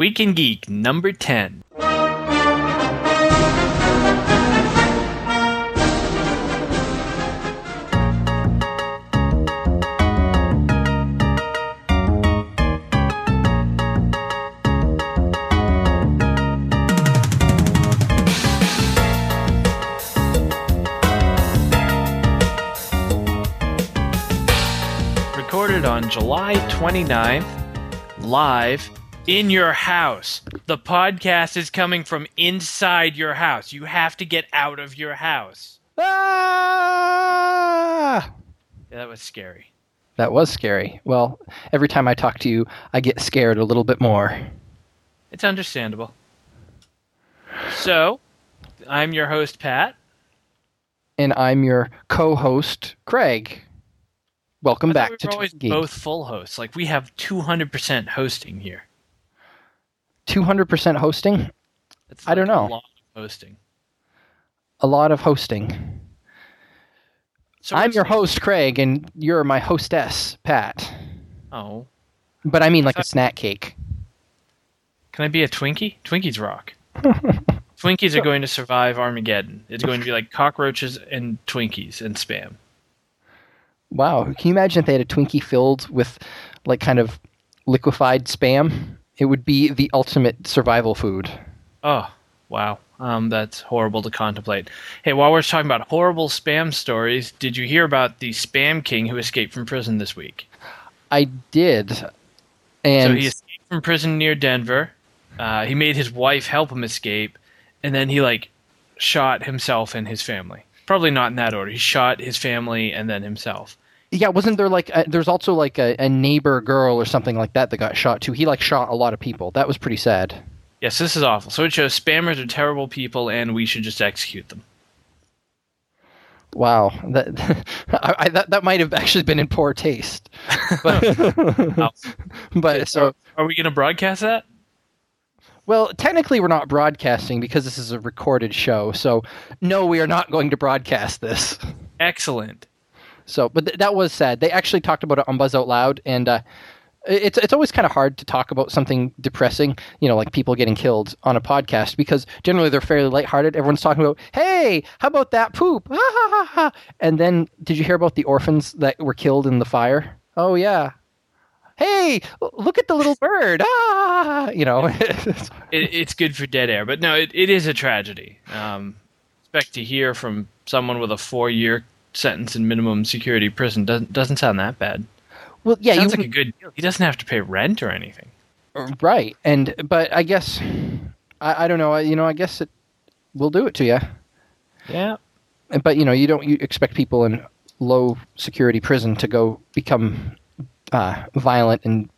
Week in Geek number 10. Recorded on July 29th, live in your house. The podcast is coming from inside your house. You have to get out of your house. Ah! Yeah, that was scary. That was scary. Well, every time I talk to you, I get scared a little bit more. It's understandable. So, I'm your host, Pat. And I'm your co-host, Craig. Welcome I back we to always Geek. both full hosts. Like we have 200% hosting here. 200% hosting, That's I don't like a know. lot of hosting. a lot of hosting. So I'm your host, Craig, and you're my hostess, Pat. Oh, But I mean like a snack cake. can I be a Twinkie? Twinkies rock. Twinkies are going to survive Armageddon. It's going to be like cockroaches and Twinkies and spam. Wow. Can you imagine if they had a Twinkie filled with like kind of liquefied spam? It would be the ultimate survival food. Oh, wow. Um, that's horrible to contemplate. Hey, while we're talking about horrible spam stories, did you hear about the spam king who escaped from prison this week? I did. And so he escaped from prison near Denver. Uh, he made his wife help him escape, and then he like shot himself and his family. Probably not in that order. He shot his family and then himself. Yeah, wasn't there like a, there's also like a, a neighbor girl or something like that that got shot too. He like shot a lot of people. That was pretty sad. Yes, this is awful. So it shows spammers are terrible people, and we should just execute them. Wow, that I, I, that that might have actually been in poor taste. But, but so Are we going to broadcast that? well, technically we're not broadcasting because this is a recorded show. So no, we are not going to broadcast this. Excellent. So, but th- that was sad. They actually talked about it on Buzz Out Loud, and uh, it's it's always kind of hard to talk about something depressing, you know, like people getting killed on a podcast because generally they're fairly lighthearted. Everyone's talking about, hey, how about that poop? Ha ha ha ha. And then, did you hear about the orphans that were killed in the fire? Oh yeah. Hey, look at the little bird! Ah, you know. It, it's good for dead air, but no, it, it is a tragedy. Um, expect to hear from someone with a four-year sentence in minimum security prison doesn't doesn't sound that bad. well, yeah, Sounds like a good deal. He doesn't have to pay rent or anything. right. And but I guess I, I don't know. I, You know, I guess it will do it to you. Yeah. but you know you don't you expect people in low security prison to go become uh, violent and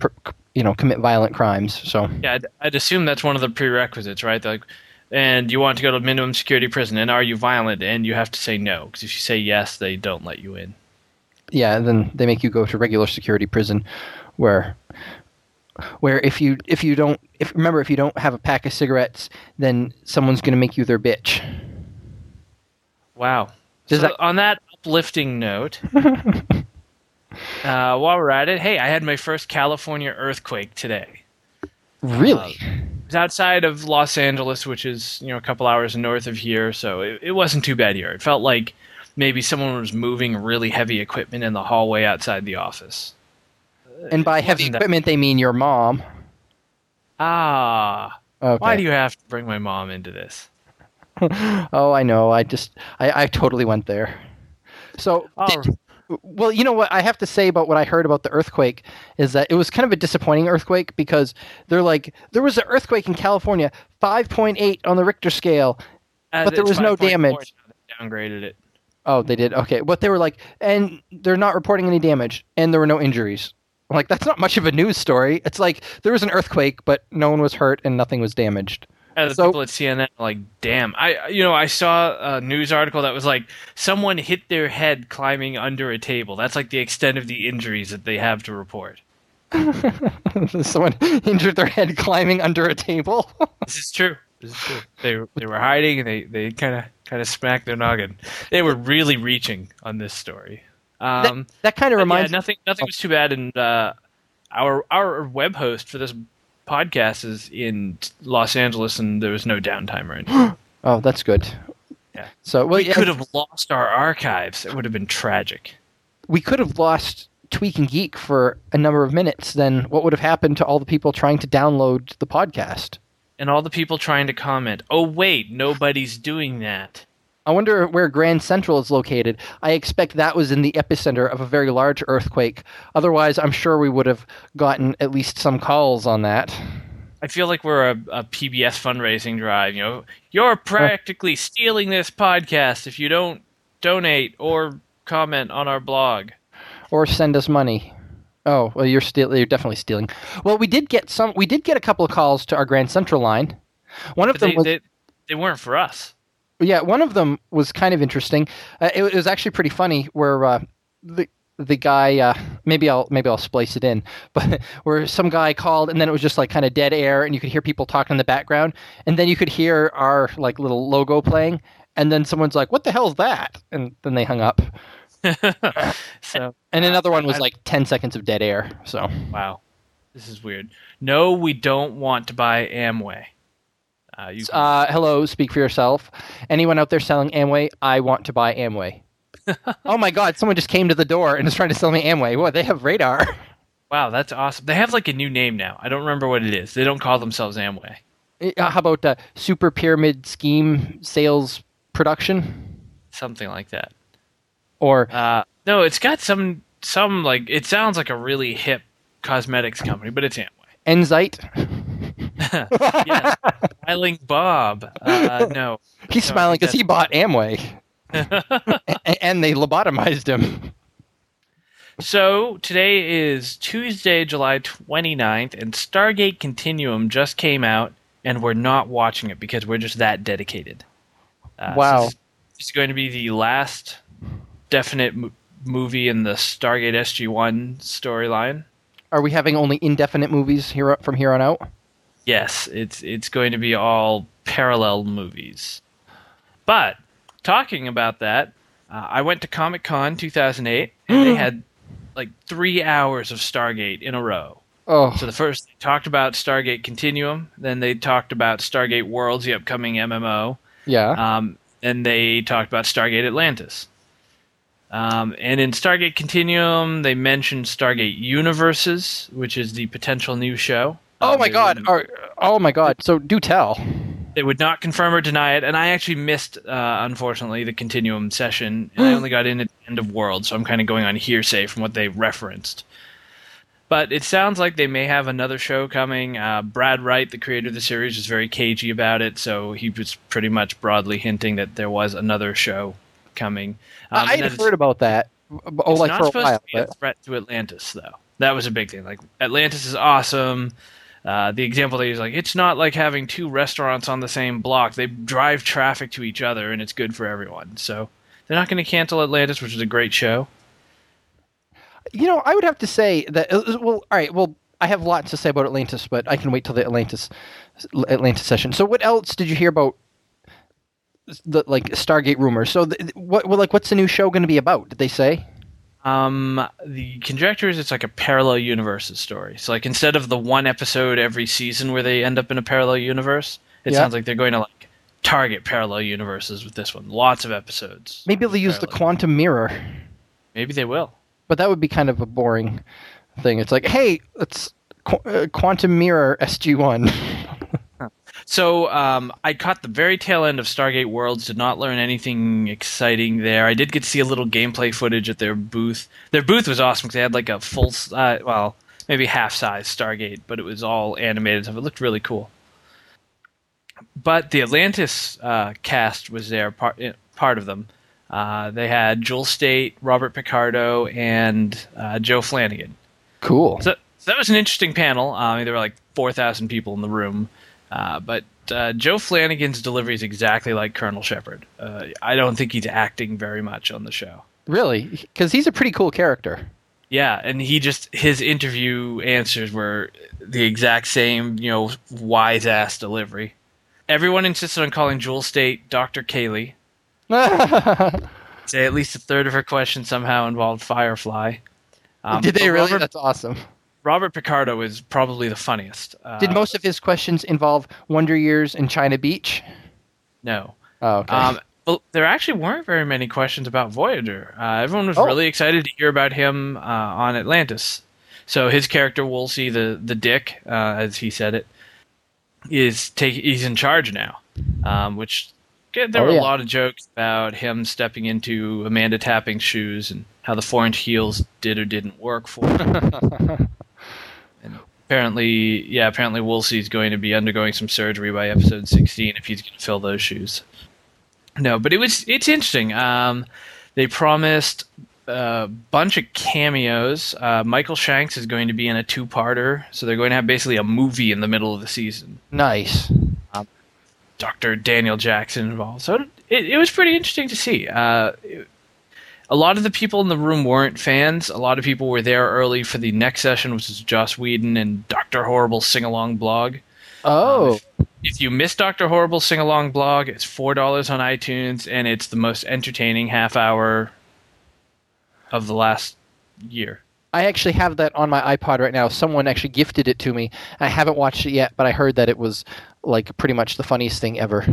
you know commit violent crimes so Yeah, I'd, I'd assume that's one of the prerequisites, right? Like, and you want to go to minimum security prison, and are you violent? And you have to say no, because if you say yes, they don't let you in. yeah then they make you go to regular security prison where where if you if you don't if remember if you don't have a pack of cigarettes then someone's going to make you their bitch Wow. Does so that- on that uplifting note, uh, while we're at it, hey, I had my first California earthquake today. really It was outside of Los Angeles, which is you know a couple hours north of here, so it, it wasn't too bad here. It felt like maybe someone was moving really heavy equipment in the hallway outside the office. and by heavy equipment they mean your mom Ah, okay. why do you have to bring my mom into this? oh i know i just i, I totally went there so Oh. did- Well, you know what I have to say about what I heard about the earthquake is that it was kind of a disappointing earthquake because they're like there was an earthquake in California, 5.8 on the Richter scale. Uh, But there was no damage. Downgraded it. Oh, they did. Okay, but they were like, and they're not reporting any damage, and there were no injuries. I'm like, that's not much of a news story. It's like there was an earthquake, but no one was hurt and nothing was damaged. Uh, the So- people at CNN are like, damn. I you know I saw a news article that was like someone hit their head climbing under a table. That's like the extent of the injuries that they have to report. Someone injured their head climbing under a table. This is true. This is true. They they were hiding and they they kind of kind of smacked their noggin. They were really reaching on this story. Um, that that kind of but yeah, reminds nothing nothing was too bad. And uh, our our web host for this podcasts in Los Angeles, and there was no downtime or anything. Oh, that's good. Yeah. So well, we yeah, could have lost our archives. It would have been tragic. we could have lost Tweak and Geek for a number of minutes. Then what would have happened to all the people trying to download the podcast? And all the people trying to comment, oh, wait, nobody's doing that. I wonder where Grand Central is located. I expect that was in the epicenter of a very large earthquake. Otherwise, I'm sure we would have gotten at least some calls on that. I feel like we're a, a PBS fundraising drive. You know, you're practically stealing this podcast if you don't donate or comment on our blog. Or send us money. Oh, well, you're still you're definitely stealing. Well, we did get some. We did get a couple of calls to our Grand Central line. One of But them they, was they, they weren't for us. Yeah. One of them was kind of interesting. Uh, it, it was actually pretty funny. Where uh, the the guy uh, maybe I'll maybe I'll splice it in, but where some guy called and then it was just like kind of dead air and you could hear people talking in the background and then you could hear our like little logo playing and then someone's like, "What the hell is that?" and then they hung up. so, And another one was like ten seconds of dead air. So wow. This is weird. No, we don't want to buy Amway. Uh, you can- Uh, hello, speak for yourself. Anyone out there selling Amway? I want to buy Amway. oh my God! Someone just came to the door and is trying to sell me Amway. What? They have radar. wow, that's awesome. They have like a new name now. I don't remember what it is. They don't call themselves Amway. Uh, how about uh, Super Pyramid Scheme Sales Production? Something like that. Or Uh, no, it's got some some like it sounds like a really hip cosmetics company, but it's Amway. Enzyte? yes, Smiling Bob. Uh, no, He's No, smiling because he bought Amway, and they lobotomized him. So today is Tuesday, July 29th, and Stargate Continuum just came out, and we're not watching it because we're just that dedicated. Uh, so Wow. this is going to be the last definite mo- movie in the Stargate SG-1 storyline. Are we having only indefinite movies here from here on out? Yes, it's it's going to be all parallel movies. But talking about that, uh, I went to Comic Con 2008, and they had like three hours of Stargate in a row. Oh, So the first they talked about Stargate Continuum, then they talked about Stargate Worlds, the upcoming MMO, yeah. um, and they talked about Stargate Atlantis. Um, and in Stargate Continuum, they mentioned Stargate Universes, which is the potential new show. Oh Um, my God! wouldn't- oh my God! So do tell. They would not confirm or deny it, and I actually missed, uh, unfortunately, the Continuum session, and I only got in at the end of World, so I'm kind of going on hearsay from what they referenced. But it sounds like they may have another show coming. Uh, Brad Wright, the creator of the series, was very cagey about it, so he was pretty much broadly hinting that there was another show coming. Um, I had heard about that. Oh, it's like not for a supposed while. to be a threat to Atlantis, though. That was a big thing. Like Atlantis is awesome. Uh, the example they use, like it's not like having two restaurants on the same block. They drive traffic to each other, and it's good for everyone. So they're not going to cancel Atlantis, which is a great show. You know, I would have to say that. uh, Well, all right. Well, I have lots to say about Atlantis, but I can wait till the Atlantis Atlantis session. So, what else did you hear about the like Stargate rumors? So, what well, like what's the new show going to be about? Did they say? Um, the conjecture is it's like a parallel universes story. So like instead of the one episode every season where they end up in a parallel universe, it Yeah. sounds like they're going to like target parallel universes with this one. Lots of episodes. Maybe they'll use the quantum mirror, Maybe they will. but that would be kind of a boring thing. It's like, hey, it's qu- uh, quantum mirror SG One. So um, I caught the very tail end of Stargate Worlds. Did not learn anything exciting there. I did get to see a little gameplay footage at their booth. Their booth was awesome because they had like a full, uh, well, maybe half size Stargate, but it was all animated stuff. It looked really cool. But the Atlantis uh, cast was there, part eh, part of them. Uh, they had Jewel Staite, Robert Picardo, and uh, Joe Flanigan. cool. So, so that was an interesting panel. Um, there were like 4,000 people in the room. Uh, but uh, Joe Flanigan's delivery is exactly like Colonel Sheppard. Uh, I don't think he's acting very much on the show. Really, because he's a pretty cool character. Yeah, and he just his interview answers were the exact same, you know, wise ass delivery. Everyone insisted on calling Jewel Staite Dr. Kaylee. Say at least a third of her questions somehow involved Firefly. Um, Did they really? Robert- That's awesome. Robert Picardo is probably the funniest. Uh, Did most of his questions involve Wonder Years and China Beach? No. Oh, okay. Um, well, there actually weren't very many questions about Voyager. Uh, everyone was Oh. really excited to hear about him uh, on Atlantis. So his character Woolsey, the the Dick, uh, as he said it, is take he's in charge now. Um, which there Oh, were yeah. a lot of jokes about him stepping into Amanda Tapping's shoes and how the four inch heels did or didn't work for him. apparently, yeah, apparently Woolsey's going to be undergoing some surgery by episode sixteen if he's going to fill those shoes. No, but it was it's interesting. Um, they promised a bunch of cameos. Uh, Michael Shanks is going to be in a two-parter, so they're going to have basically a movie in the middle of the season. nice. Dr. Daniel Jackson involved, so it, it was pretty interesting to see. Uh, it- a lot of the people in the room weren't fans. A lot of people were there early for the next session, which is Joss Whedon and Doctor Horrible sing-along blog. Oh, Um, if you miss Doctor Horrible sing along blog, it's four dollars on iTunes, and it's the most entertaining half hour of the last year. I actually have that on my iPod right now. Someone actually gifted it to me. I haven't watched it yet, but I heard that it was like pretty much the funniest thing ever.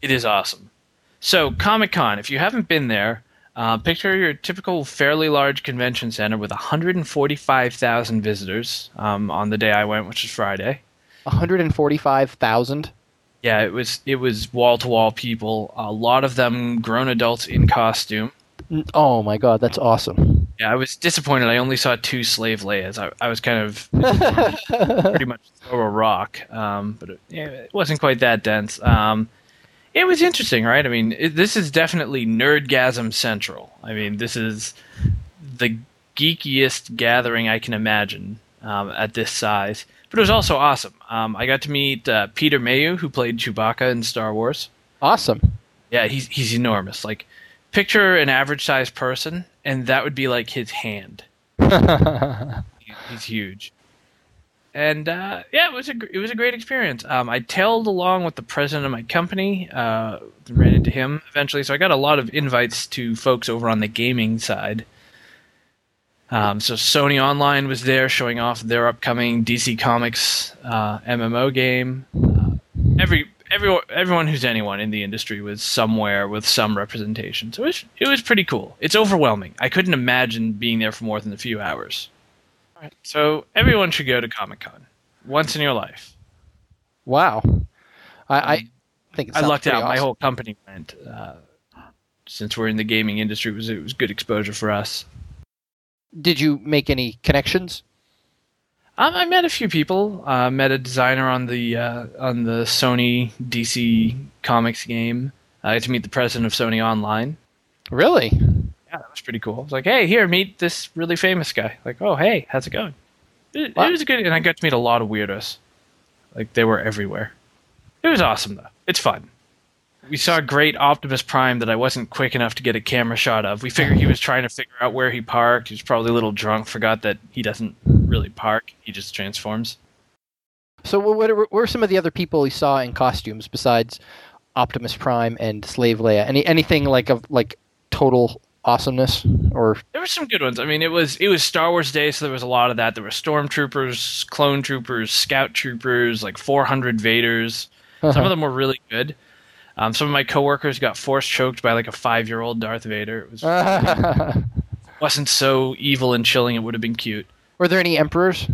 It is awesome. So Comic Con, if you haven't been there, uh, picture your typical fairly large convention center with 145,000 visitors um, on the day I went, which is Friday. 145,000. Yeah, it was it was wall to wall people. A lot of them grown adults in costume. Oh my god, that's awesome. Yeah, I was disappointed. I only saw two slave Leias. I, I was kind of pretty much throw a rock, um, but it, yeah, it wasn't quite that dense. Um, it was interesting, right? I mean, it, this is definitely nerdgasm central. I mean, this is the geekiest gathering I can imagine um, at this size. But it was also awesome. Um, I got to meet uh, Peter Mayhew, who played Chewbacca in Star Wars. Awesome. Yeah, he's he's enormous. Like, picture an average sized person, and that would be like his hand. He- he's huge. And uh, yeah, it was a it was a great experience. Um, I tailed along with the president of my company, uh, ran into him eventually, so I got a lot of invites to folks over on the gaming side. Um, so Sony Online was there, showing off their upcoming DC Comics uh, MMO game. Uh, every everyone everyone who's anyone in the industry was somewhere with some representation. So it was, it was pretty cool. It's overwhelming. I couldn't imagine being there for more than a few hours. Right. So everyone should go to Comic Con once in your life. Wow. I, I think it I lucked out. My whole company went. Uh, since we're in the gaming industry, it was it was good exposure for us. Did you make any connections? Um, I met a few people. Uh, met a designer on the uh, on the Sony DC Comics game. I got to meet the president of Sony Online. Really? Yeah, that was pretty cool. I was like, hey, here, meet this really famous guy. Like, oh, hey, how's it going? It, Wow. it was good, and I got to meet a lot of weirdos. Like, they were everywhere. It was awesome, though. It's fun. We saw a great Optimus Prime that I wasn't quick enough to get a camera shot of. We figured he was trying to figure out where he parked. He was probably a little drunk, forgot that he doesn't really park, he just transforms. So what, were some of the other people you saw in costumes besides Optimus Prime and Slave Leia? Any anything like a like total awesomeness or There were some good ones. I mean, it was it was Star Wars Day, so there was a lot of that. There were stormtroopers, clone troopers, scout troopers, like 400 Vaders. Some of them were really good. Um, some of my coworkers got force choked by like a five year old Darth Vader. It was wasn't so evil and chilling. It would have been cute. were there any emperors?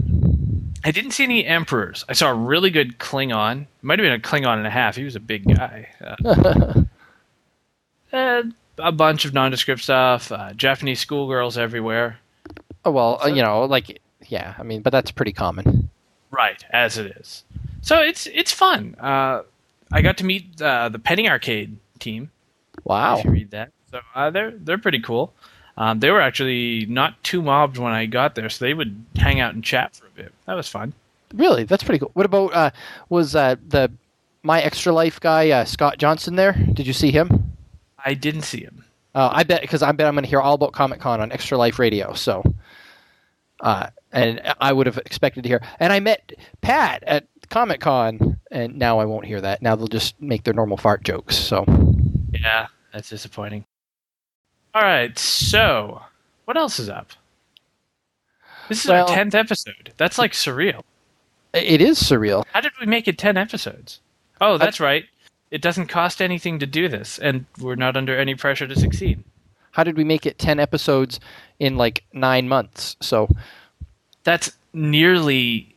I didn't see any emperors. I saw a really good Klingon. Might have been a Klingon and a half. He was a big guy. Uh, uh, a bunch of nondescript stuff. Uh, Japanese schoolgirls everywhere. Oh well, uh, So- you know, like yeah, I mean, but that's pretty common. Right, as it is. So it's it's fun. Uh, I got to meet uh, the Penny Arcade team. Wow. If you read that, so uh, they're they're pretty cool. Um, they were actually not too mobbed when I got there, so they would hang out and chat for a bit. That was fun. Really, that's pretty cool. What about uh, was uh, the my extra life guy uh, Scott Johnson there? Did you see him? I didn't see him. Uh, I bet because I bet I'm going to hear all about Comic Con on Extra Life Radio. So, uh, and I would have expected to hear. And I met Pat at Comic Con, and now I won't hear that. Now they'll just make their normal fart jokes. So, Yeah, that's disappointing. All right, so what else is up? This is Well- our tenth episode. That's like surreal. It is surreal. How did we make it ten episodes? Oh, that's right. It doesn't cost anything to do this, and we're not under any pressure to succeed. How did we make it 10 episodes in like nine months? So, That's nearly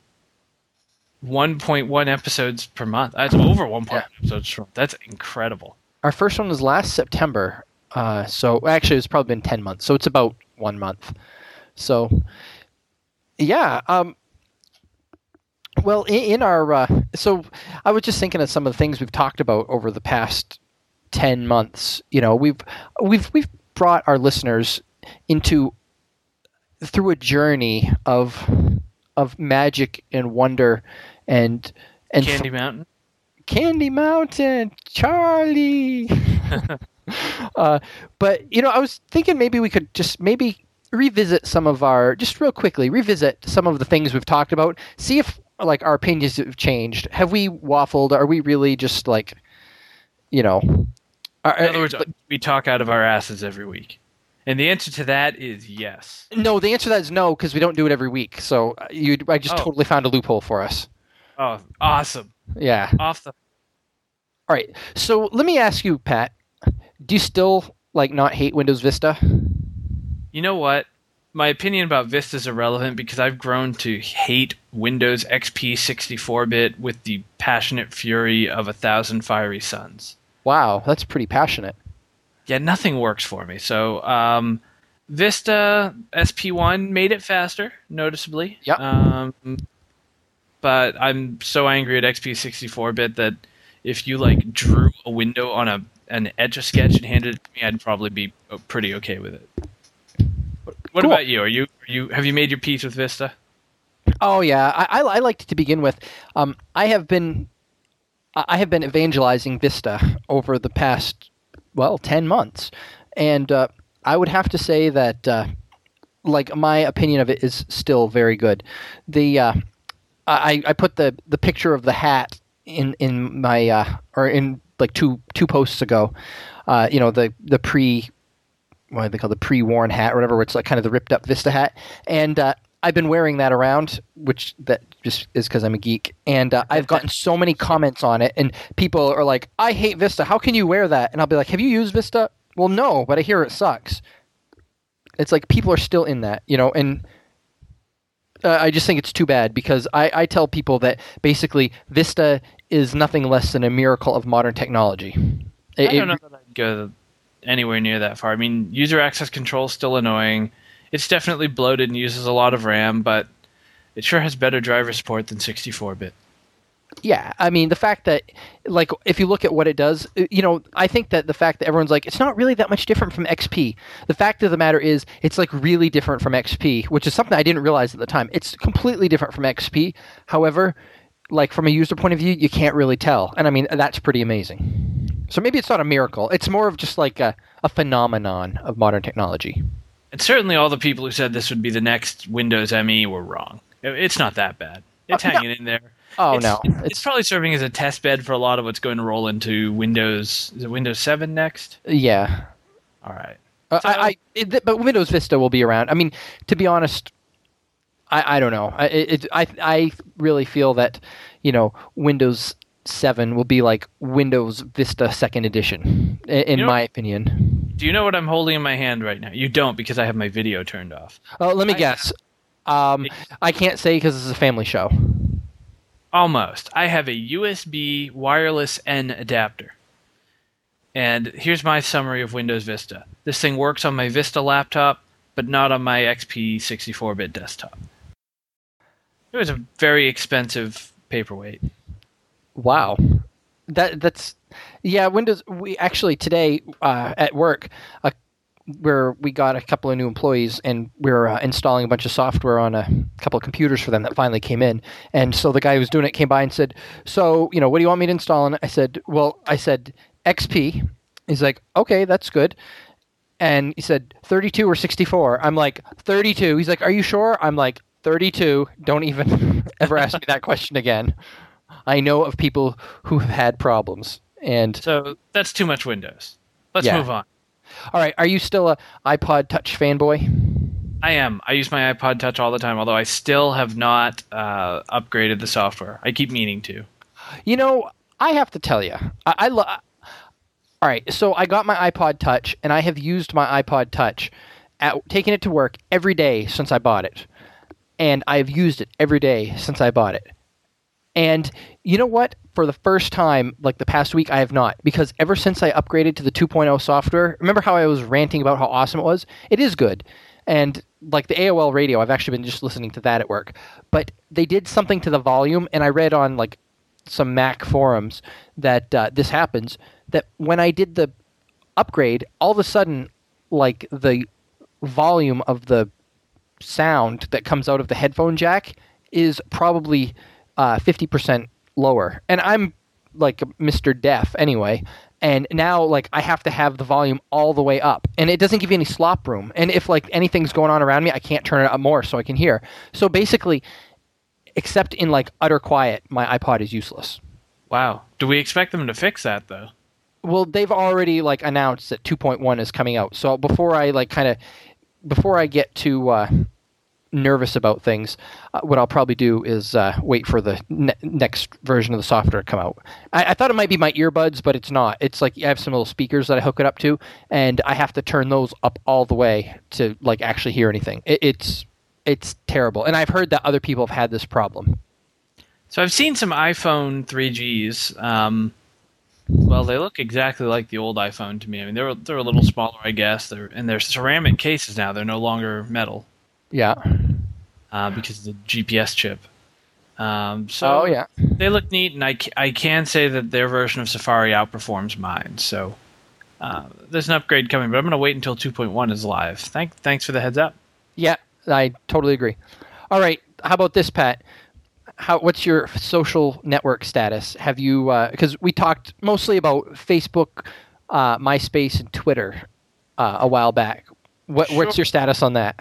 1.1 episodes per month. That's over 1.1 Yeah. episodes per month. That's incredible. our first one was last September. Uh, so, actually, it's probably been 10 months. So, it's about one month. So, yeah. Um, well, in, in our. Uh, so, I was just thinking of some of the things we've talked about over the past 10 months. You know, we've we've we've brought our listeners into through a journey of of magic and wonder and and Candy Mountain. Candy Mountain, Charlie. uh, but you know, I was thinking maybe we could just maybe revisit some of our just real quickly revisit some of the things we've talked about. See if like our opinions have changed. Have we waffled? Are we really just like, you know? Are, In other words, we talk out of our asses every week. And the answer to that is yes. no. The answer to that is no because we don't do it every week. So uh, you, I just Oh. totally found a loophole for us. Oh, awesome. Yeah. Off the All right. So let me ask you, Pat. Do you still like not hate Windows Vista? You know what? My opinion about Vista is irrelevant because I've grown to hate Windows XP 64-bit with the passionate fury of a thousand fiery suns. Wow, that's pretty passionate. Yeah, nothing works for me. So, um, Vista SP1 made it faster, noticeably. Yep. Um, but I'm so angry at XP 64-bit that if you like drew a window on a an etch a sketch and handed it to me, I'd probably be pretty okay with it. What Cool. about you? Are you are you have you made your peace with Vista? Oh yeah, I, I, I liked it to begin with. Um, I have been, I have been evangelizing Vista over the past, well, ten months, and uh, I would have to say that, uh, like, my opinion of it is still very good. The uh, I, I put the the picture of the hat in in my uh, or in like two two posts ago. Uh, you know the the pre what they call the pre-worn hat or whatever, where it's like kind of the ripped up Vista hat. And uh, I've been wearing that around, which that just is because I'm a geek. And uh, I've gotten so many comments on it, and people are like, "I hate Vista. How can you wear that?" And I'll be like, "Have you used Vista?" Well, no, but I hear it sucks. It's like people are still in that, you know, and. Uh, I just think it's too bad because I, I tell people that basically Vista is nothing less than a miracle of modern technology. It- I don't know that I'd go anywhere near that far. I mean, user access control is still annoying. It's definitely bloated and uses a lot of RAM, but it sure has better driver support than 64-bit. Yeah, I mean the fact that, like, if you look at what it does, uh, you know, I think that the fact that everyone's like, it's not really that much different from XP. The fact of the matter is, it's like really different from XP, which is something I didn't realize at the time. It's completely different from XP. However, like from a user point of view, you can't really tell, and I mean that's pretty amazing. So maybe it's not a miracle; it's more of just like a, a phenomenon of modern technology. And certainly all the people who said this would be the next Windows ME were wrong. It's not that bad. It's Uh, no. hanging in there. Oh it's, no, It's, it's probably serving as a test bed for a lot of what's going to roll into Windows. Is it Windows 7 next? yeah. All right. Uh, So- I, I it, but Windows Vista will be around. I mean, to be honest, I, I don't know. I, it, I I really feel that you know Windows Seven will be like Windows Vista Second Edition, in, You know- my opinion. Do you know what I'm holding in my hand right now? You don't because I have my video turned off. Oh, let me I- guess. Um, I can't say because this is a family show. Almost. I have a USB wireless N adapter. And here's my summary of Windows Vista. This thing works on my Vista laptop, but not on my XP 64 bit desktop. It was a very expensive paperweight. Wow, that that's yeah. Windows. We actually today uh, at work, uh, where we got a couple of new employees and we are uh, installing a bunch of software on a couple of computers for them that finally came in. And so the guy who was doing it came by and said, "So you know, what do you want me to install?" And I said, "Well, I said XP." He's like, "Okay, that's good." And he said, 32 or 64. I'm like, 32. He's like, Are you sure? I'm like, 32. Don't even ever ask me that question again. I know of people who have had problems. And So that's too much Windows. Let's Yeah. move on. all right, are you still a iPod Touch fanboy? I am. I use my iPod Touch all the time, although I still have not uh, upgraded the software. I keep meaning to. You know, I have to tell you, I, I lo- all right. So I got my iPod Touch, and I have used my iPod Touch, at, taking it to work every day since I bought it, and I've used it every day since I bought it. And you know what? For the first time, like the past week, I have not because ever since I upgraded to the 2.0 software, remember how I was ranting about how awesome it was? It is good. And like the AOL radio, I've actually been just listening to that at work. But they did something to the volume, and I read on like some Mac forums that uh, this happens. That when I did the upgrade, all of a sudden, like the volume of the sound that comes out of the headphone jack is probably uh, 50% lower. And I'm like Mr. Deaf anyway. And now, like, I have to have the volume all the way up, and it doesn't give you any slop room. And if like anything's going on around me, I can't turn it up more so I can hear. So basically, except in like utter quiet, my iPod is useless. Wow. Do we expect them to fix that though? Well, they've already like announced that 2.1 is coming out. So before I like kind of before I get to uh, nervous about things, uh, what I'll probably do is uh, wait for the ne- next version of the software to come out. I-, I thought it might be my earbuds, but it's not. It's like I have some little speakers that I hook it up to, and I have to turn those up all the way to like actually hear anything. It- it's it's terrible, and I've heard that other people have had this problem. So I've seen some iPhone 3Gs. Um, well, they look exactly like the old iPhone to me. I mean, they're they're a little smaller, I guess. They're and they're ceramic cases now. They're no longer metal Yeah. uh, because of the GPS chip. Um, so Oh yeah. they look neat, and I, I can say that their version of Safari outperforms mine. So uh, there's an upgrade coming, but I'm going to wait until 2.1 is live. Thank, thanks for the heads up. Yeah, I totally agree. All right, how about this, Pat? How what's your social network status? Have you because we talked mostly about Facebook, uh, MySpace, and Twitter uh, a while back. What what's your status on that?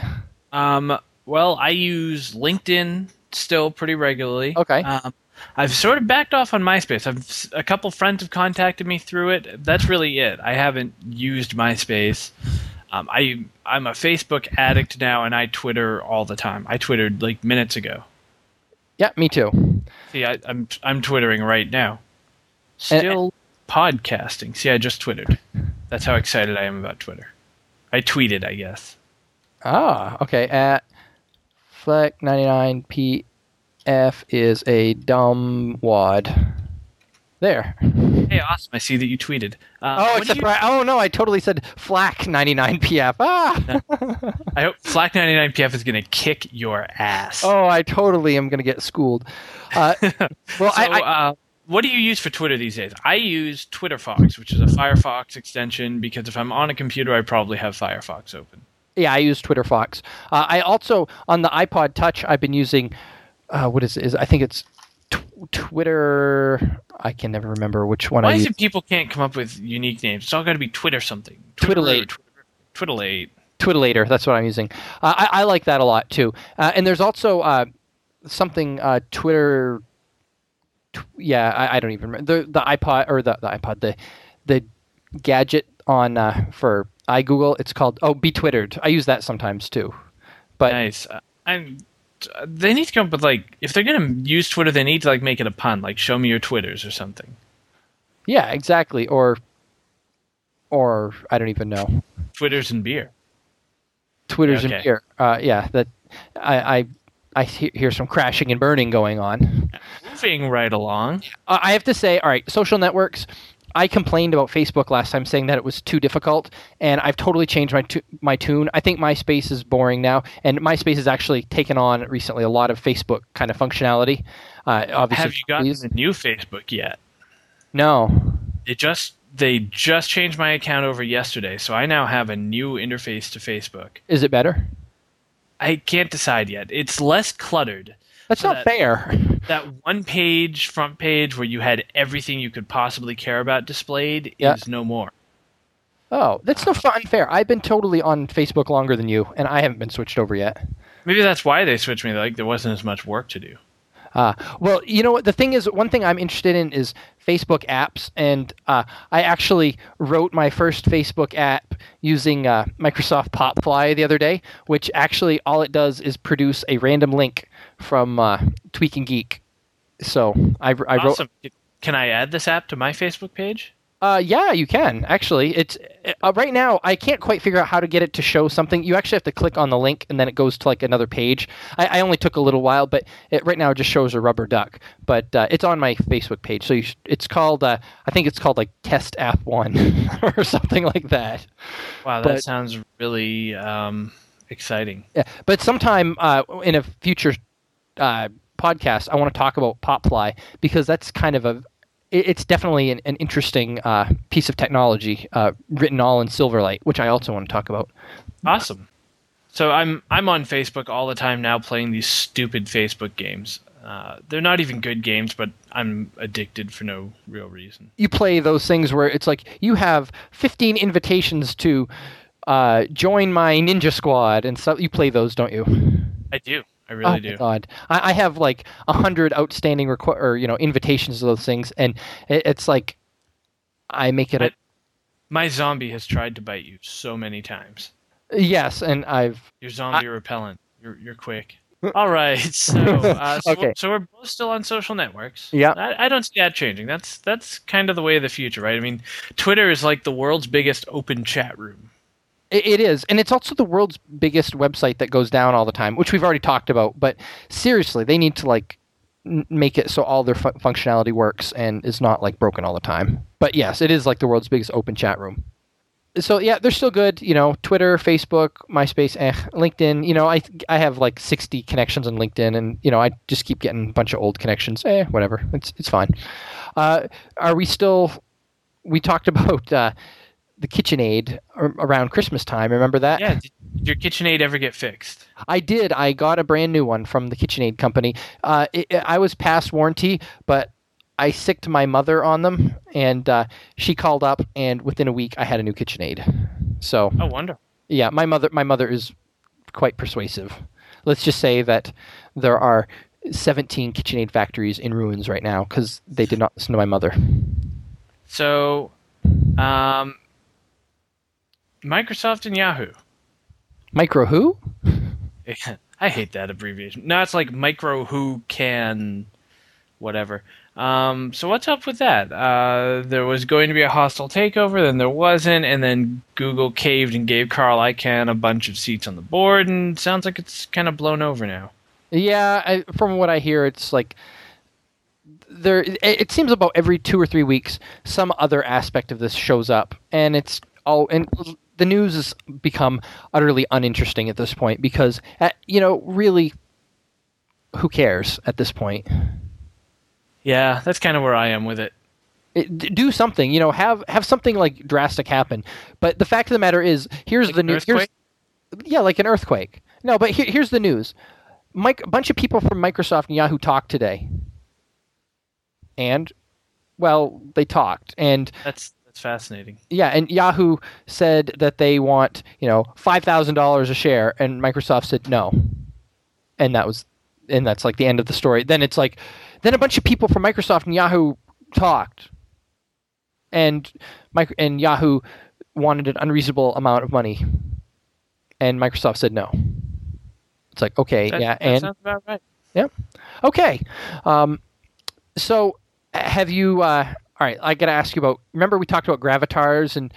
Um, well, I use LinkedIn still pretty regularly. Okay. Um, I've sort of backed off on MySpace. I've a couple friends have contacted me through it. That's really it. I haven't used MySpace. Um, I I'm a Facebook addict now, and I Twitter all the time. I twittered like minutes ago. Yeah, me too. See, I, I'm I'm twittering right now. And- Still podcasting. See, I just twittered. That's how excited I am about Twitter. I tweeted, I guess. Ah, okay. At Fleck ninety nine PF is a dumb wad. There. Hey, awesome! I see that you tweeted. Uh, Oh, except you- oh no, I totally said Flack ninety nine PF. Ah. I hope Flack 99 PF is going to kick your ass. Oh, I totally am going to get schooled. Uh, well, so, I, I uh, what do you use for Twitter these days? I use Twitter Fox, which is a Firefox extension, because if I'm on a computer, I probably have Firefox open. Yeah, I use Twitter Fox. Uh, I also on the iPod Touch, I've been using uh, what is it? Is I think it's tw- Twitter. I can never remember which one Why I is use. it people can't come up with unique names? It's all got to be Twitter something. Twitterlate. Twitter, Twitterlate. Twitterator. That's what I'm using. Uh, I, I like that a lot too. Uh, and there's also uh, something uh, Twitter. Tw- yeah, I, I don't even remember the the iPod or the, the iPod the the gadget on uh, for Google. It's called oh be twittered. I use that sometimes too. But Nice. Uh, I'm. uh, They need to come up with like if they're gonna use Twitter, they need to like make it a pun, like show me your Twitters or something. yeah, exactly. Or or I don't even know. Twitters and beer. Twitter's Okay. in here. Uh, yeah, that I I, I he- hear some crashing and burning going on. Moving right along. I have to say, all right, social networks. I complained about Facebook last time, saying that it was too difficult, and I've totally changed my tu- my tune. I think MySpace is boring now, and MySpace has actually taken on recently a lot of Facebook kind of functionality. Uh, obviously, Have you gotten please- the new Facebook yet? No. It just they just changed my account over yesterday, so I now have a new interface to Facebook. Is it better? I can't decide yet. It's less cluttered. That's So not that- fair. That one page front page where you had everything you could possibly care about displayed Yeah. is no more. Oh, that's no fun fair. I've been totally on Facebook longer than you, and I haven't been switched over yet. Maybe that's why they switched me. Like there wasn't as much work to do. Uh, well, you know what? The thing is, one thing I'm interested in is Facebook apps, and uh, I actually wrote my first Facebook app using uh, Microsoft Popfly the other day, which actually all it does is produce a random link from uh, Tweak and Geek. So I, I wrote. Awesome. Can I add this app to my Facebook page? Uh, yeah, you can actually. It's uh, right now. I can't quite figure out how to get it to show something. You actually have to click on the link, and then it goes to like another page. I, I only took a little while, but it, right now it just shows a rubber duck. But uh, it's on my Facebook page, so sh- it's called. Uh, I think it's called like Test App One or something like that. Wow, that But- sounds really um, exciting. Yeah, but sometime uh, in a future uh, podcast, I want to talk about Popfly because that's kind of a. It's definitely an, an interesting uh, piece of technology, uh, written all in Silverlight, which I also want to talk about. Awesome. So I'm I'm on Facebook all the time now, playing these stupid Facebook games. Uh, they're not even good games, but I'm addicted for no real reason. you play those things where it's like you have 15 invitations to uh, join my ninja squad and so you play those don't you I do. I really oh do. god I, I have like a hundred outstanding requ- or you know invitations to those things and it, it's like i make it a, My zombie has tried to bite you so many times. yes and i've You're zombie repellent. You're you're quick. All right. So uh, so, Okay. so we're both still on social networks. Yeah. I, I don't see that changing. That's that's kind of the way of the future, right? I mean, Twitter is like the world's biggest open chat room. It, it is, and it's also the world's biggest website that goes down all the time, which we've already talked about. But seriously, they need to like n- make it so all their fu- functionality works and is not like broken all the time. But yes, it is like the world's biggest open chat room. So yeah, they're still good. You know, Twitter, Facebook, MySpace, eh, LinkedIn. You know, I I have like sixty connections on LinkedIn, and you know, I just keep getting a bunch of old connections. Eh, whatever. It's it's fine. Uh, are we still? We talked about. Uh, the KitchenAid ar- around Christmas time. Remember that? Yeah. Did your KitchenAid ever get fixed? I did. I got a brand new one from the KitchenAid company. Uh, it, it- I was past warranty, but I sicked my mother on them, and uh, she called up, and within a week, I had a new KitchenAid. So Oh, wonder. yeah, my mother, my mother is quite persuasive. Let's just say that there are 17 KitchenAid factories in ruins right now because they did not listen to my mother. So, um, Microsoft and Yahoo. Micro who? I hate that abbreviation. No, it's like micro who can whatever. Um, so what's up with that? Uh, there was going to be a hostile takeover, then there wasn't, and then Google caved and gave Carl Icahn a bunch of seats on the board, and sounds like it's kind of blown over now. Yeah, I, from what I hear, it's like there. It, it seems about every two or three weeks, some other aspect of this shows up, and it's all and the news has become utterly uninteresting at this point because, uh, you know, really, who cares at this point? Yeah, that's kind of where I am with it. It, do something, you know, have have something like drastic happen. But the fact of the matter is, here's Like the news. Here's, yeah, like an earthquake. No, but here, here's the news. Mike, a bunch of people from Microsoft and Yahoo talked today, and well, they talked, and That's that's fascinating. yeah, and Yahoo said that they want you know five thousand dollars a share, and Microsoft said no, and that was, and that's like the end of the story. Then it's like, then a bunch of people from Microsoft and Yahoo talked, and Mike and Yahoo wanted an unreasonable amount of money, and Microsoft said no. It's like okay, That, yeah, that and sounds about right. Okay. Um, so have you? Uh, all right, I got to ask you about. Remember we talked about gravatars, and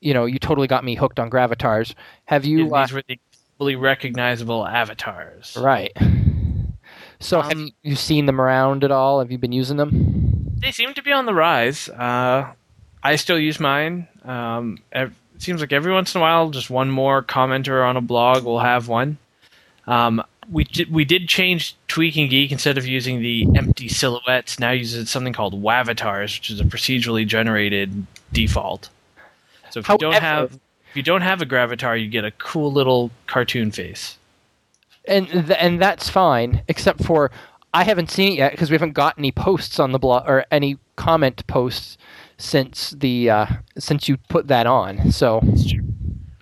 you know you totally got me hooked on gravatars. Have you? These Uh, were the fully recognizable avatars. right. So have Um, you, you seen them around at all? Have you been using them? They seem to be on the rise. Uh, I still use mine. Um, it seems like every once in a while, just one more commenter on a blog will have one. Um, we did, we did change Tweak and Geek instead of using the empty silhouettes. Now uses something called Wavatars, which is a procedurally generated default. So if you don't have if you don't have a Gravatar, you get a cool little cartoon face. And th- and that's fine, except for I haven't seen it yet because we haven't got any posts on the blog or any comment posts since the uh, since you put that on. So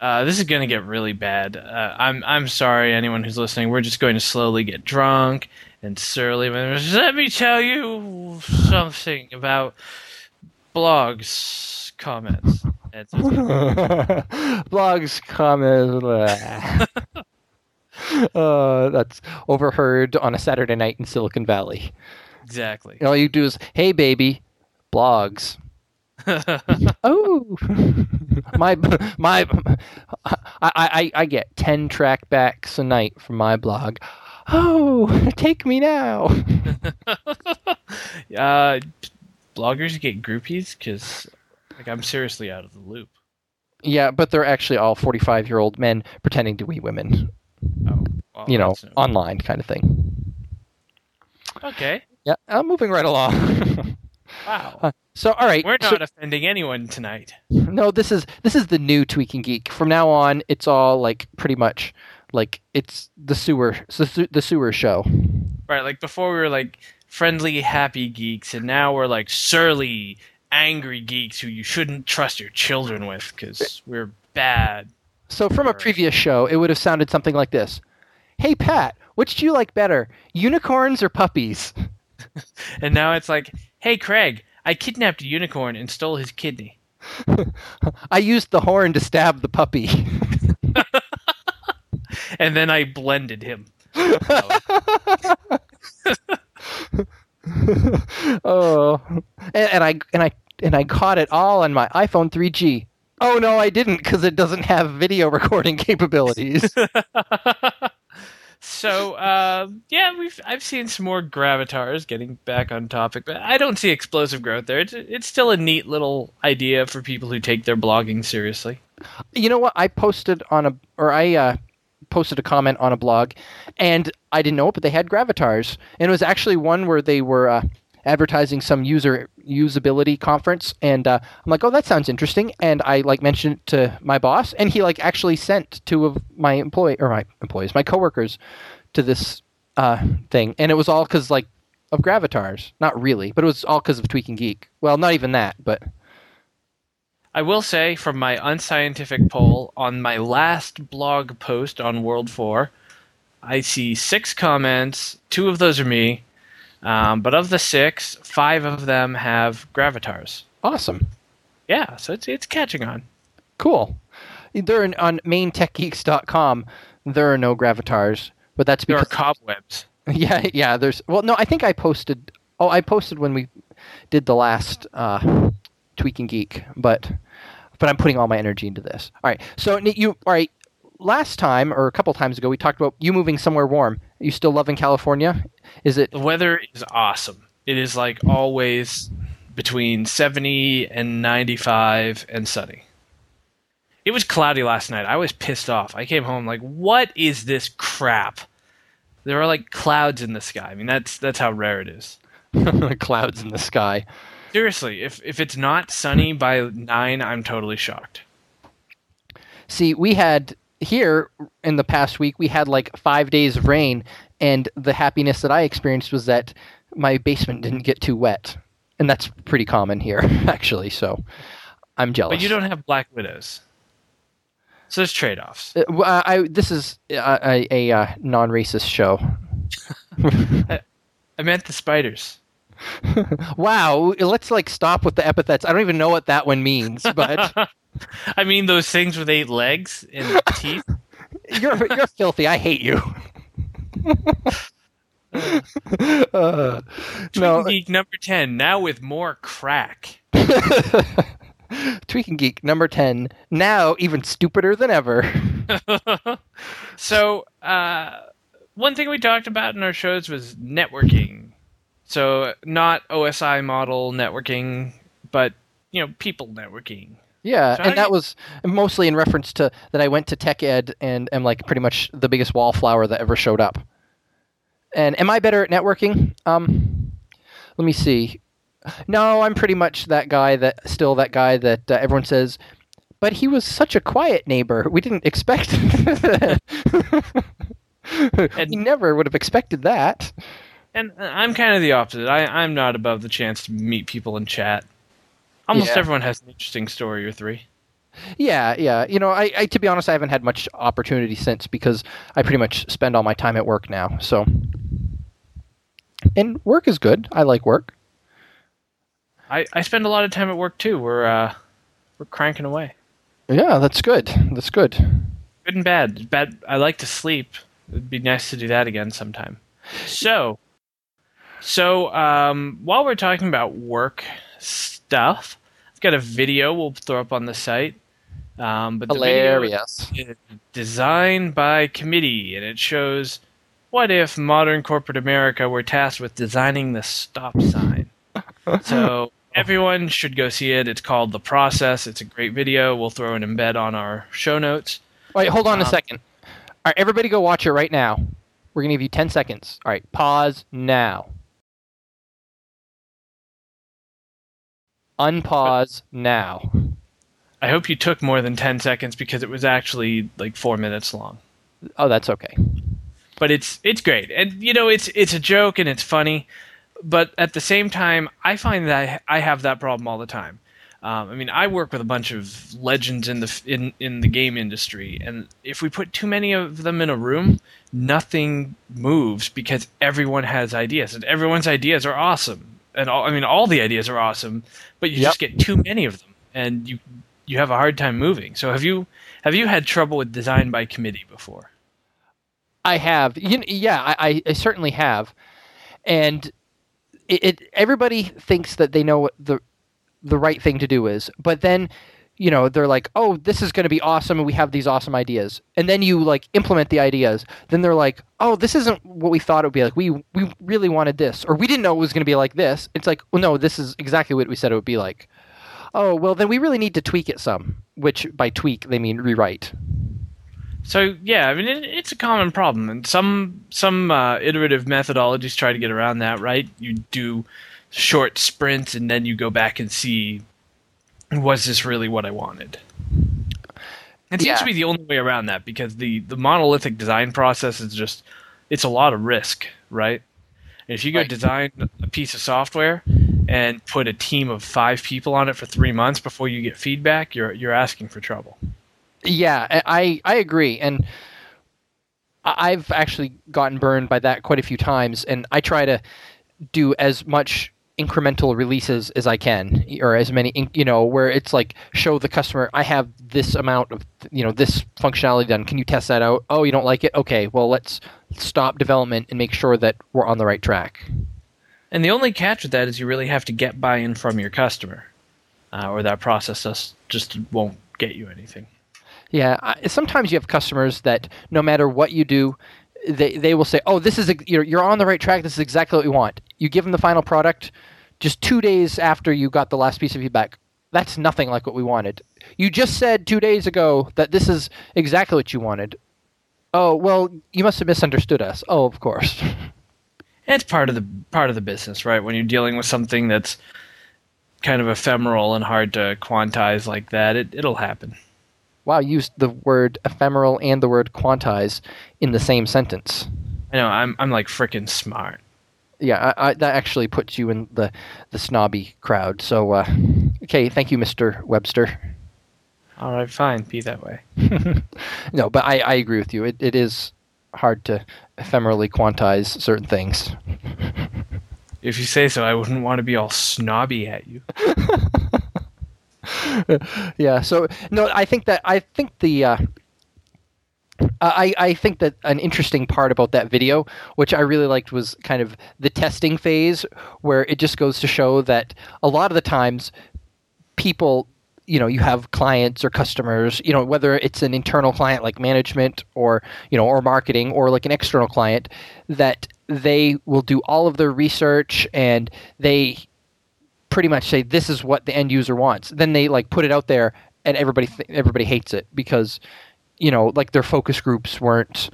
Uh, this is going to get really bad. Uh, I'm I'm sorry, anyone who's listening. We're just going to slowly get drunk, and surly. Let me tell you something about blogs comments. Blogs, comments. uh, that's overheard on a Saturday night in Silicon Valley. exactly. All you do is, "Hey, baby, blogs." oh, my my, I, I I get ten track backs a night from my blog. Oh, take me now. uh, bloggers get groupies because like I'm seriously out of the loop. Yeah, but they're actually all forty-five-year-old men pretending to be women. Oh, well, You know, no- online kind of thing. okay. Yeah, I'm moving right along. Wow. So, all right. We're so- not offending anyone tonight. No, this is this is the new Tweaking Geek. From now on, it's all like pretty much like it's the sewer the, the sewer show. Right, like before we were like friendly, happy geeks, and now we're like surly, angry geeks who you shouldn't trust your children with because we're bad. So from a previous show, it would have sounded something like this: "Hey Pat, which do you like better, unicorns or puppies?" And now it's like, hey, Craig, I kidnapped a unicorn and stole his kidney. I used the horn to stab the puppy. And then I blended him. oh, and, and I and I and I caught it all on my iPhone 3G. Oh no, I didn't because it doesn't have video recording capabilities. So, uh, yeah, we've I've seen some more gravatars getting back on topic, but I don't see explosive growth there. It's it's still a neat little idea for people who take their blogging seriously. you know what? I posted on a or I uh, posted a comment on a blog, and I didn't know it, but they had gravatars, and it was actually one where they were uh, advertising some user usability conference, and uh, I'm like, oh, that sounds interesting, and I like mentioned it to my boss, and he like actually sent two of my employee or my employees, my coworkers, to this uh, thing, and it was all because like of gravatars, not really, but it was all because of Tweaking Geek. Well, not even that, but I will say, from my unscientific poll on my last blog post on World 4, I see six comments. Two of those are me. Um, but of the six, five of them have gravatars. awesome. Yeah, so it's, it's catching on. Cool. They're in, on maintechgeeks.com. There are no gravatars, but that's because There are cobwebs. yeah, yeah. There's well, no, I think I posted. Oh, I posted when we did the last uh, tweaking geek, but but I'm putting all my energy into this. All right, so you all right? Last time or a couple times ago, we talked about you moving somewhere warm. Are you still loving California? Is it The weather is awesome. It is like always between 70 and 95 and sunny. It was cloudy last night. I was pissed off. I came home like, what is this crap? There are like clouds in the sky. I mean, that's that's how rare it is. clouds in the sky? Seriously, if if it's not sunny by nine, I'm totally shocked. See, we had here in the past week, we had like five days of rain, and the happiness that I experienced was that my basement didn't get too wet, and that's pretty common here, actually. So I'm jealous. But you don't have black widows, so there's trade offs. Uh, uh, I, this is a, a, a uh, non-racist show. I meant the spiders. Wow, let's like stop with the epithets. I don't even know what that one means, but I mean those things with eight legs and teeth. you're you're filthy. I hate you. uh, no, Geek number ten now with more crack. Tweaking Geek number 10, now even stupider than ever. so, uh, one thing we talked about in our shows was networking. So, not OSI model networking, but you know, people networking. Yeah, So and that you- was mostly in reference to that I went to TechEd and am like pretty much the biggest wallflower that ever showed up. And am I better at networking? Um, let me see. No, I'm pretty much that guy that still that guy that uh, everyone says. But he was such a quiet neighbor. We didn't expect. we never would have expected that. And uh, I'm kind of the opposite. I, I'm not above the chance to meet people and chat. Almost Yeah. everyone has an interesting story or three. Yeah, yeah. You know, I, I to be honest, I haven't had much opportunity since because I pretty much spend all my time at work now. So and work is good. I like work. I, I spend a lot of time at work too. We're uh, we're cranking away. Yeah, that's good. That's good. Good and bad. Bad. I like to sleep. It'd be nice to do that again sometime. So, so um, while we're talking about work stuff, I've got a video we'll throw up on the site. Um, but Hilarious. the video is designed by committee, and it shows what if modern corporate America were tasked with designing the stop sign. so everyone should go see it. It's called The Process. It's a great video. We'll throw an embed on our show notes. Wait, hold on a Um, second. All right, everybody go watch it right now. We're going to give you 10 seconds. All right, pause now. Unpause now. I hope you took more than 10 seconds because it was actually like 4 minutes long. Oh, that's okay. But it's it's great. And you know, it's it's a joke and it's funny, but at the same time, I find that I have that problem all the time. Um, I mean, I work with a bunch of legends in the in in the game industry, and if we put too many of them in a room, nothing moves because everyone has ideas, and everyone's ideas are awesome. And all, I mean, all the ideas are awesome, but you Yep. just get too many of them, and you you have a hard time moving. So have you have you had trouble with design by committee before? I have. You, yeah, I, I, certainly have. And it, it everybody thinks that they know what the the right thing to do is, but then you know they're like, "Oh, this is going to be awesome, and we have these awesome ideas." And then you like implement the ideas. Then they're like, "Oh, this isn't what we thought it would be like. We we really wanted this, or we didn't know it was going to be like this." It's like, "Well, no, this is exactly what we said it would be like." Oh, well, then we really need to tweak it some. Which by tweak they mean rewrite. So yeah, I mean it, it's a common problem, and some some uh, iterative methodologies try to get around that. Right? You do short sprints, and then you go back and see was this really what I wanted. It seems Yeah. to be the only way around that because the the monolithic design process is just it's a lot of risk, right? If you go Right. design a piece of software and put a team of five people on it for three months before you get feedback, you're you're asking for trouble. Yeah, I I agree, and I've actually gotten burned by that quite a few times, and I try to do as much incremental releases as I can, or as many, you know, where it's like show the customer I have this amount of, you know, this functionality done. Can you test that out? Oh, you don't like it? Okay, well let's stop development and make sure that we're on the right track. And the only catch with that is you really have to get buy-in from your customer, uh, or that process just just won't get you anything. Yeah, I, sometimes you have customers that no matter what you do, they they will say, "Oh, this is ex- you're you're on the right track. This is exactly what we want." You give them the final product, just two days after you got the last piece of feedback. That's nothing like what we wanted. You just said two days ago that this is exactly what you wanted. Oh well, you must have misunderstood us. Oh, of course. It's part of the part of the business, right? When you're dealing with something that's kind of ephemeral and hard to quantize like that, it it'll happen. Wow, you used the word ephemeral and the word quantize in the same sentence. I know I'm I'm like freaking smart. Yeah, I, I, that actually puts you in the the snobby crowd. So, uh, okay, thank you, Mister Webster. All right, fine, be that way. No, but I, I agree with you. It, it is hard to ephemerally quantize certain things. If you say so, I wouldn't want to be all snobby at you. Yeah. So no, I think that I think the. Uh, I, I think that an interesting part about that video, which I really liked, was kind of the testing phase, where it just goes to show that a lot of the times people you know you have clients or customers you know whether it's an internal client like management or you know or marketing or like an external client that they will do all of their research and they pretty much say this is what the end user wants. Then they like put it out there and everybody th- everybody hates it because you know like their focus groups weren't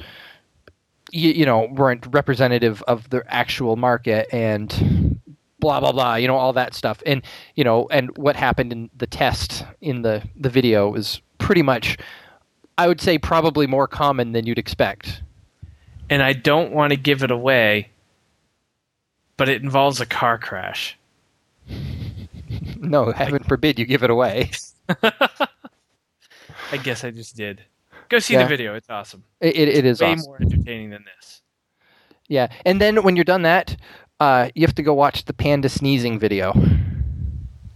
you, you know weren't representative of the actual market and blah blah blah you know all that stuff. And you know and what happened in the test in the the video is pretty much i would say probably more common than you'd expect. And I don't want to give it away, but it involves a car crash. No heaven forbid you give it away I guess I just did. Go see Yeah. the video; it's awesome. it, it, it is Way awesome. more entertaining than this. yeah and then when you're done that uh, you have to go watch the panda sneezing video.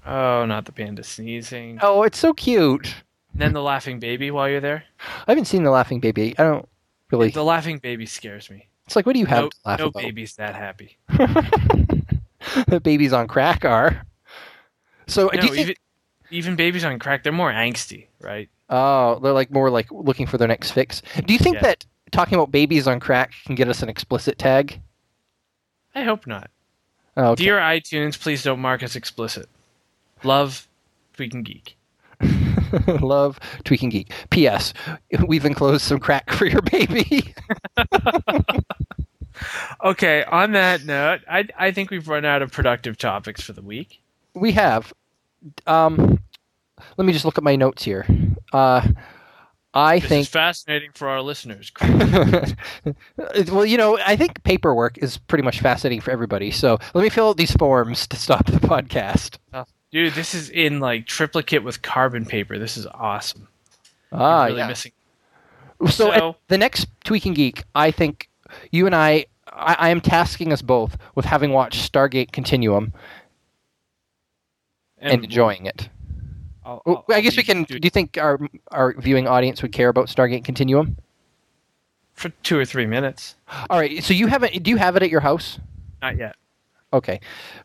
Oh, not the panda sneezing. Oh, it's so cute. And then the laughing baby while you're there. I haven't seen the laughing baby. I don't really. The laughing baby scares me. It's like, what do you have no to laugh no about? baby's that happy. the babies on crack are. So do No, you think? even even babies on crack, they're more angsty, right? Oh, they're like more like looking for their next fix. Do you think Yeah. that talking about babies on crack can get us an explicit tag? I hope not. Oh, okay. Dear iTunes, please don't mark us explicit. Love, Tweaking Geek. Love tweaking geek. P.S. We've enclosed some crack for your baby. Okay, on that note, I I think we've run out of productive topics for the week. We have. Um, let me just look at my notes here. Uh, I This think. is fascinating for our listeners. well, you know, I think paperwork is pretty much fascinating for everybody. So let me fill out these forms to stop the podcast. Dude, this is in like triplicate with carbon paper. This is awesome. Ah, really yeah. missing. So, So- the next Tweaking Geek, I think you and I, I, I am tasking us both with having watched Stargate Continuum and, enjoying it. I'll- I'll- I guess we can. Do you think our our viewing audience would care about Stargate Continuum? for two or three minutes. All right. So you haven't? Do you have it at your house? Not yet. Okay.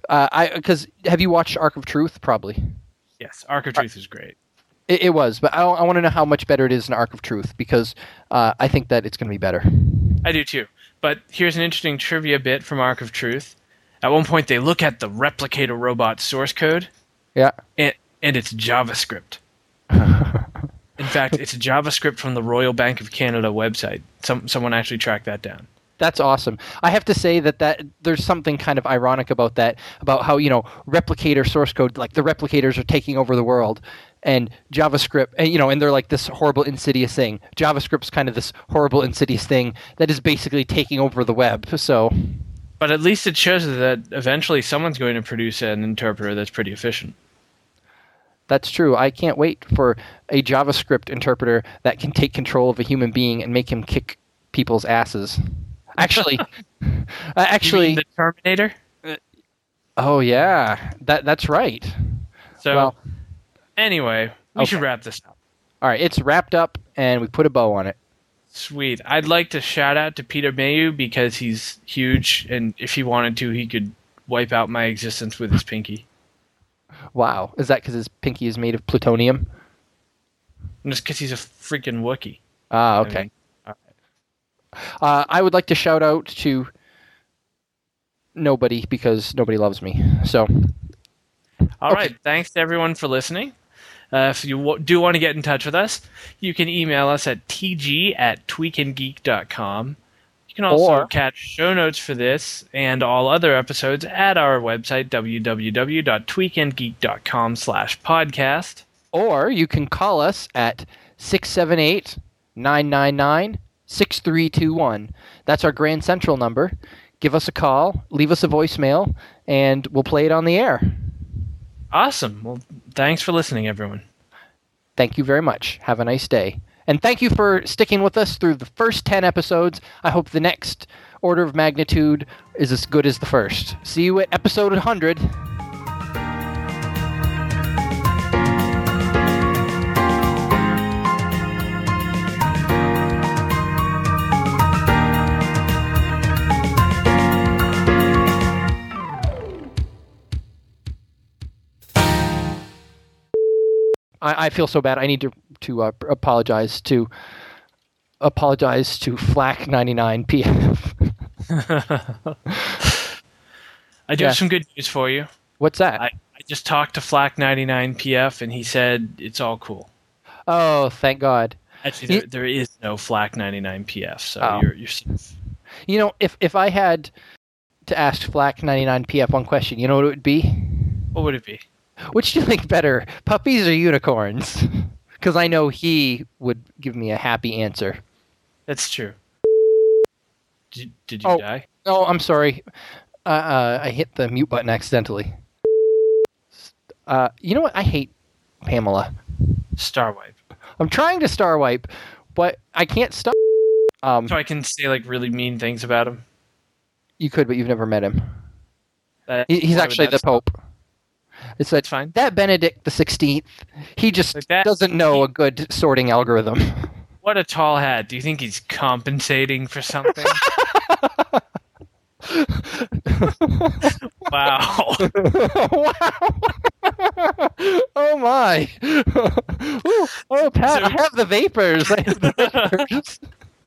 Uh, I because have you watched Ark of Truth? Probably. Yes, Ark of Truth is great. It, it was, but I, I want to know how much better it is in Ark of Truth because uh, I think that it's going to be better. I do too. But here's an interesting trivia bit from Ark of Truth. At one point, they look at the replicator robot source code, Yeah. and, and it's JavaScript. In fact, it's JavaScript from the Royal Bank of Canada website. Some someone actually tracked that down. That's awesome. I have to say that, that there's something kind of ironic about that, about how, you know, replicator source code, like the replicators are taking over the world, and JavaScript, and, you know, and they're like this horrible, insidious thing. JavaScript's kind of this horrible, insidious thing that is basically taking over the web. So, But at least it shows that eventually someone's going to produce an interpreter that's pretty efficient. That's true. I can't wait for a JavaScript interpreter that can take control of a human being and make him kick people's asses. Actually, uh, actually, the Terminator. oh yeah, that that's right. So Well, anyway, we Okay. should wrap this up. all right, it's wrapped up and we put a bow on it. Sweet. I'd like to shout out to Peter Mayhew because he's huge, and if he wanted to, he could wipe out my existence with his pinky. Wow, is that because his pinky is made of plutonium? Just because he's a freaking Wookiee. Ah, I okay. mean, all Uh, I would like to shout out to nobody because nobody loves me. So, All Okay. right. Thanks to everyone for listening. Uh, if you w- do want to get in touch with us, you can email us at tg at tweakandgeek.com. You can also Or- catch show notes for this and all other episodes at our website, www.tweakandgeek.com slash podcast. or you can call us at 678 999 6321. That's our Grand Central number. Give us a call, leave us a voicemail, and we'll play it on the air. Awesome. Well, thanks for listening, everyone. Thank you very much. Have a nice day. And thank you for sticking with us through the first 10 episodes. I hope the next order of magnitude is as good as the first. See you at episode 100. I, I feel so bad. I need to to uh, apologize to apologize to Flack ninety nine PF. I do Yeah. have some good news for you. What's that? I, I just talked to Flack99PF, and he said it's all cool. oh, thank God. Actually, He- there, there is no Flack99PF, so Oh. you're, you're safe. You know, if if I had to ask Flack ninety nine PF one question, you know what it would be? What would it be? Which do you think better, puppies or unicorns? Because I know he would give me a happy answer. That's true. Did, did you Oh. die? Oh, I'm sorry. Uh, uh, I hit the mute button accidentally. Uh, you know what? I hate Pamela. Star wipe. I'm trying to star wipe, but I can't stop. Um, So I can say like really mean things about him. you could, but you've never met him. That- he's actually the Pope. It's That's fine. that Benedict the Sixteenth. He just Like that- doesn't know a good sorting algorithm. What a tall hat. Do you think he's compensating for something? wow. wow! oh my! Ooh, oh, Pat, I have the vapors. I have the vapors.